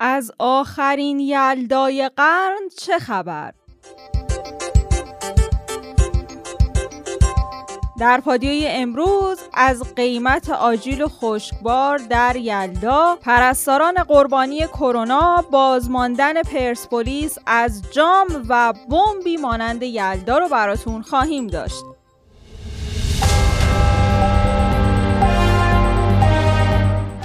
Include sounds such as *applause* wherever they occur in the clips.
از آخرین یلدای قرن چه خبر؟ در پادیوی امروز از قیمت آجیل خشکبار در یلدا پرستاران قربانی کرونا بازماندن پرسپولیس از جام و بمبی مانند یلدا رو براتون خواهیم داشت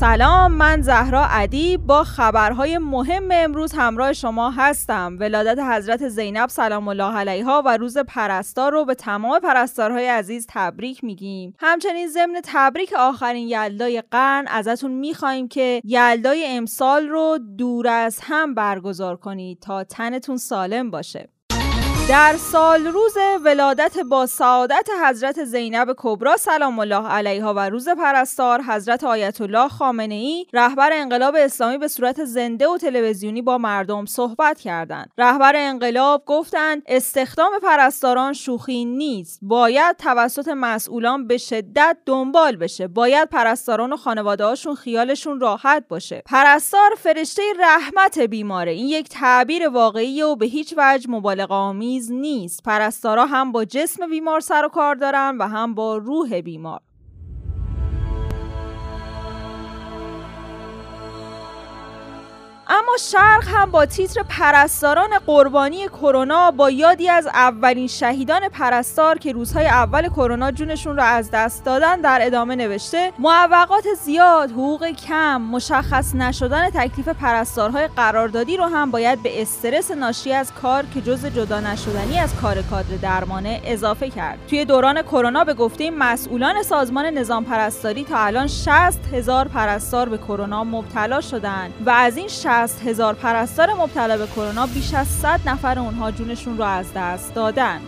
سلام من زهرا عدی با خبرهای مهم امروز همراه شما هستم. ولادت حضرت زینب سلام الله علیها و روز پرستار رو به تمام پرستارهای عزیز تبریک میگیم. همچنین ضمن تبریک آخرین یلدای قرن ازتون می‌خواهیم که یلدای امسال رو دور از هم برگزار کنید تا تنتون سالم باشه. در سال روز ولادت با سعادت حضرت زینب کبرا سلام الله علیها و روز پرستار حضرت آیت الله خامنه ای رهبر انقلاب اسلامی به صورت زنده و تلویزیونی با مردم صحبت کردند. رهبر انقلاب گفتند استخدام پرستاران شوخی نیست. باید توسط مسئولان به شدت دنبال بشه. باید پرستاران و خانواده‌هاشون خیالشون راحت باشه. پرستار فرشته رحمت بیماره. این یک تعبیر واقعی و به هیچ وجه مبالغه آمیز نیست. پرستارا هم با جسم بیمار سر و کار دارن و هم با روح بیمار. اما شرق هم با تیتر پرستاران قربانی کرونا با یادی از اولین شهیدان پرستار که روزهای اول کرونا جونشون رو از دست دادن در ادامه نوشته معوقات زیاد حقوق کم مشخص نشدن تکلیف پرستارهای قراردادی رو هم باید به استرس ناشی از کار که جز جدا نشدنی از کار کادر درمانه اضافه کرد. توی دوران کرونا به گفته مسئولان سازمان نظام پرستاری تا الان 60 هزار پرستار به کرونا مبتلا شدن و از این 60 هزار پرستار مبتلا به کرونا بیش از 100 نفر اونها جونشون رو از دست دادن.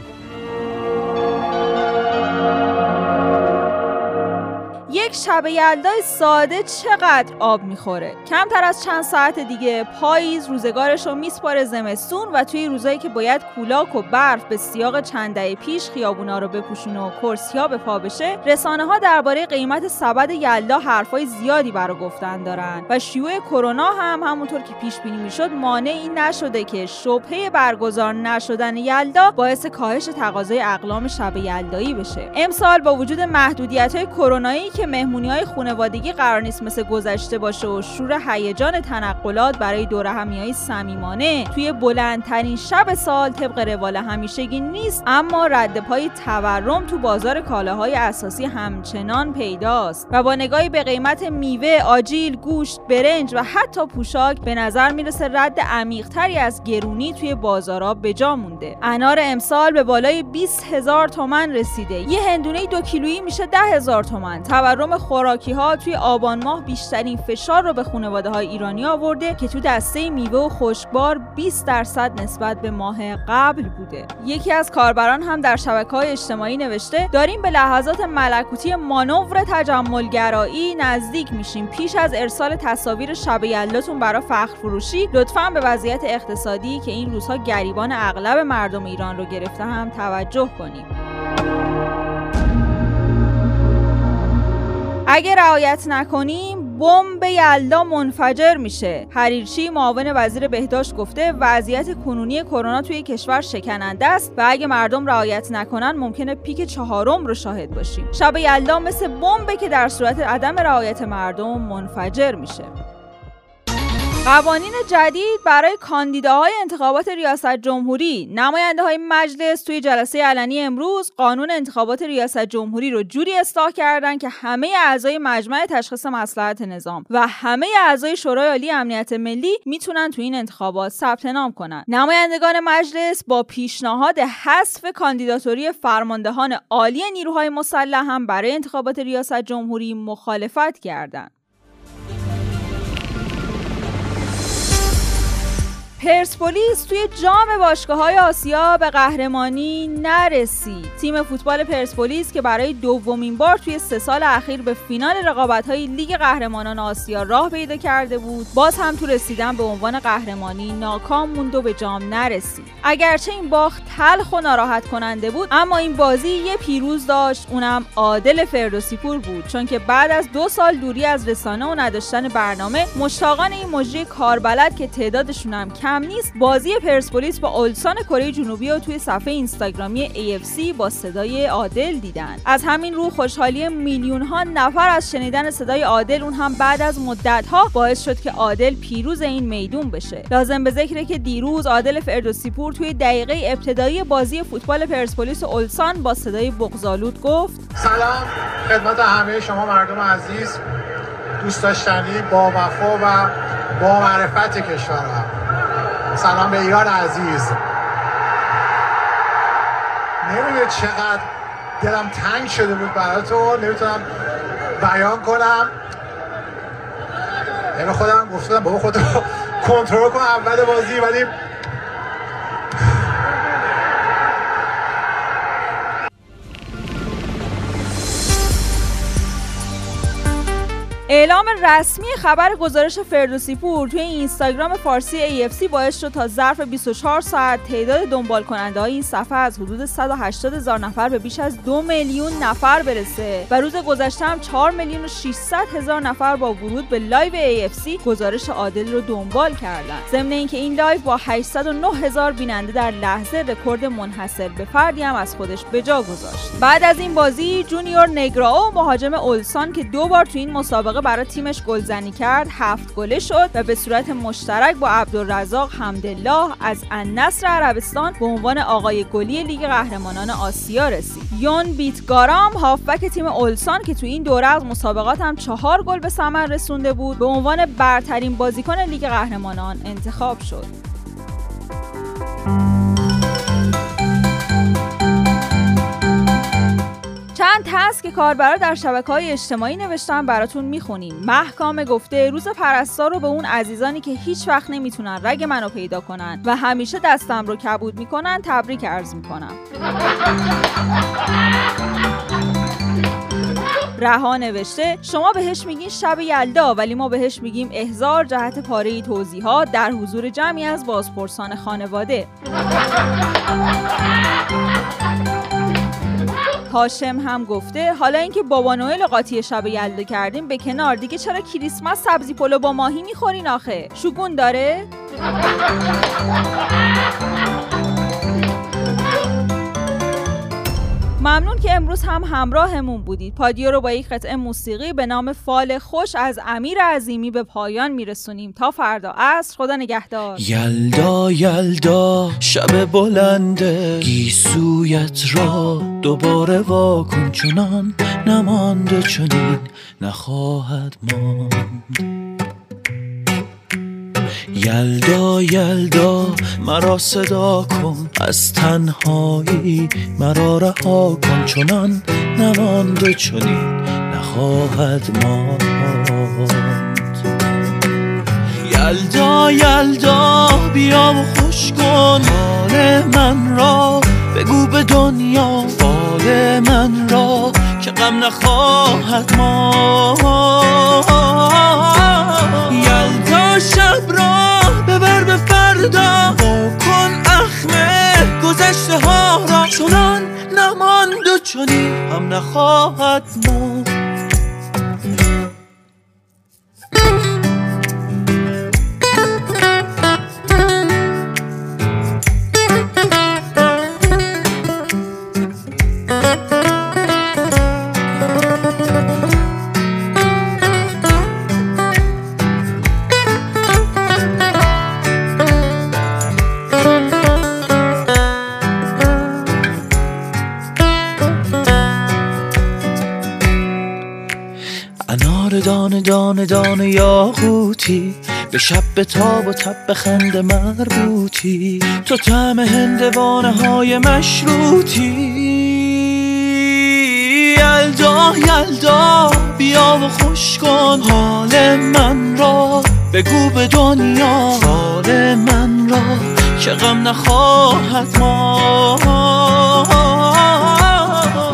یک شب یلدای ساده چقدر آب می‌خوره. کمتر از چند ساعت دیگه پاییز روزگارش رو میسپاره زمستون و توی روزایی که باید کولاک و برف به سیاق چند دهه پیش خیابونا رو بپوشونه و کرسیا به پا بشه رسانه ها درباره قیمت سبد یلدا حرفای زیادی برای گفتن دارن و شیوع کرونا هم همونطور که پیش بینی می‌شد مانع این نشده که شبهه برگزار نشدن یلدا باعث کاهش تقاضای اقلام شب یلدایی بشه. امسال با وجود محدودیت های کرونایی که مهمونی های خانوادگی قرار نیست مثل گذشته باشه و شور هیجان تنقلات برای دور همی های صمیمانه. توی بلندترین شب سال طبق روال همیشگی نیست اما رد پای تورم تو بازار کالاهای اساسی همچنان پیداست و با نگاهی به قیمت میوه آجیل گوشت برنج و حتی پوشاک به نظر می‌رسه رد عمیقتری از گرونی توی بازارها به جا مونده. انار امسال به بالای 20 هزار تومن رسیده. یه هندونه دو کیلویی میشه 10 هزار تومن. تورم خوراکی ها توی آبان ماه بیشترین فشار رو به خانواده های ایرانی آورده که تو دسته میوه و خشکبار 20 درصد نسبت به ماه قبل بوده. یکی از کاربران هم در شبکه های اجتماعی نوشته داریم به لحظات ملکوتی مانور تجملگرایی نزدیک میشیم. پیش از ارسال تصاویر شب یلاتون برای فخر فروشی لطفا به وضعیت اقتصادی که این روزها گریبان اغلب مردم ایران رو گرفته هم توجه کنیم. اگه رعایت نکنیم بمب یلدا منفجر میشه. حریرچی معاون وزیر بهداشت گفته وضعیت کنونی کرونا توی کشور شکننده است و اگه مردم رعایت نکنن ممکنه پیک چهارم رو شاهد باشیم. شب یلدا مثل بمبه که در صورت عدم رعایت مردم منفجر میشه. قوانین جدید برای کاندیداهای انتخابات ریاست جمهوری. نماینده های مجلس توی جلسه علنی امروز قانون انتخابات ریاست جمهوری رو جوری اصلاح کردن که همه اعضای مجمع تشخیص مصلحت نظام و همه اعضای شورای عالی امنیت ملی می‌تونن توی این انتخابات ثبت نام کنن. نمایندگان مجلس با پیشنهاد حذف کاندیداتوری فرماندهان عالی نیروهای مسلح هم برای انتخابات ریاست جمهوری مخالفت کردند پرسپولیس توی جام باشگاه های آسیا به قهرمانی نرسید. تیم فوتبال پرسپولیس که برای دومین بار توی سه سال اخیر به فینال رقابت های لیگ قهرمانان آسیا راه پیدا کرده بود باز هم تو رسیدن به عنوان قهرمانی ناکام موند و به جام نرسید. اگرچه این باخت تلخ و ناراحت کننده بود اما این بازی یه پیروز داشت اونم عادل فردوسی پور بود. چون که بعد از دو سال دوری از رسانه و نداشتن برنامه مشتاقان این مجری کاربلد که تعدادشون هم نیست. بازی پرسپولیس با اولسان کره جنوبی رو توی صفحه اینستاگرامی AFC با صدای عادل دیدن. از همین رو خوشحالی میلیون ها نفر از شنیدن صدای عادل اون هم بعد از مدت ها باعث شد که عادل پیروز این میدون بشه. لازم به ذکره که دیروز عادل فردوسی پور توی دقیقه ابتدایی بازی فوتبال پرسپولیس اولسان با صدای بغزالود گفت. سلام. خدمت همه شما مردم عزیز دوست داشتنی با وفا و با معرفت کشورم. سلام به ایران عزیز. نمی‌دونی چقدر دلم تنگ شده بود تو نمی‌تونم بیان کنم. یعنی خودم گفتم بابا خودم *laughs* کنترل کن اول بازی ولی اعلام رسمی خبر گزارش فردوسی پور توی اینستاگرام فارسی AFC باعث شد تا ظرف 24 ساعت تعداد دنبال کننده های این صفحه از حدود 180 هزار نفر به بیش از دو میلیون نفر برسه. و روز گذشته هم 4 میلیون و 600 هزار نفر با ورود به live AFC گزارش عادل رو دنبال کردن ضمن اینکه این live با 809 هزار بیننده در لحظه رکورد منحصر به فردی هم از خودش به جا گذاشت. بعد از این بازی جونیور نگرائو مهاجم اولسان که دو بار تو این مسابقه برای تیمش گلزنی کرد هفت گله شد و به صورت مشترک با عبدالرزاق حمدالله از النصر عربستان به عنوان آقای گلی لیگ قهرمانان آسیا رسید. یون بیتگارام هافبک تیم اولسان که تو این دوره از مسابقات هم چهار گل به ثمر رسونده بود به عنوان برترین بازیکن لیگ قهرمانان انتخاب شد. چند تست که کاربرا در شبکه های اجتماعی نوشتن براتون می‌خونیم. محکام گفته روز پرستار رو به اون عزیزانی که هیچ وقت نمی‌تونن رگ منو پیدا کنن و همیشه دستم رو کبود می‌کنن تبریک عرض می‌کنم. رها نوشته شما بهش میگین شب یلدا ولی ما بهش میگیم احزار جهت پاره توضیحات در حضور جمعی از بازپرسان خانواده. هاشم هم گفته حالا اینکه بابا نوئل قاطی شب یلدا کردیم به کنار دیگه چرا کریسمس سبزی پلو با ماهی می‌خورین آخه؟ شگون داره؟ ممنون که امروز هم همراهمون بودید. پادیو رو با یک قطعه موسیقی به نام فال خوش از امیر عظیمی به پایان میرسونیم. تا فردا. عصر خدا نگهدار. یلدا یلدا شب بلنده. گیسویت را دوباره واکن چنان. نمانده چنین نخواهد ماند. یلدا یلدا مرا صدا کن. از تنهایی مرا رها کن. چنان نمانده چنین نخواهد ماند. یلدا یلدا بیا و خوش کن. حال من را بگو به دنیا. حال من را که غم نخواهد ماند. شب را ببر به فردا کن اخمه گذشته ها را. چنان نماند و چنین هم نخواهد ماند دانه دانه یاقوتی به شب به تاب و تب خند مربوطی. تو طعم هندوانه های مشروطی. یلدا یلدا بیا و خوش کن. حال من را بگو به دنیا. فال من را که غم نخواهد ما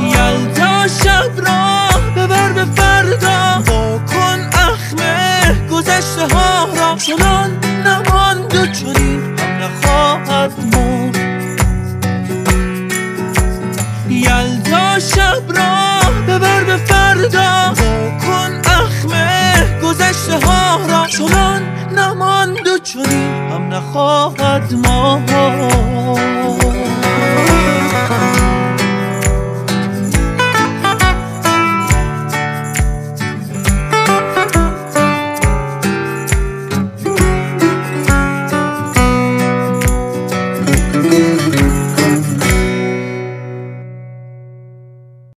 یلتا شب را ببر به فردا. اخمه گذشته ها را چنان نماند و چنین هم نخواهد ماند یلتا شب را ببر به فردا کن اخمه گذشته ها را چنان نماند و چنین هم نخواهد ماند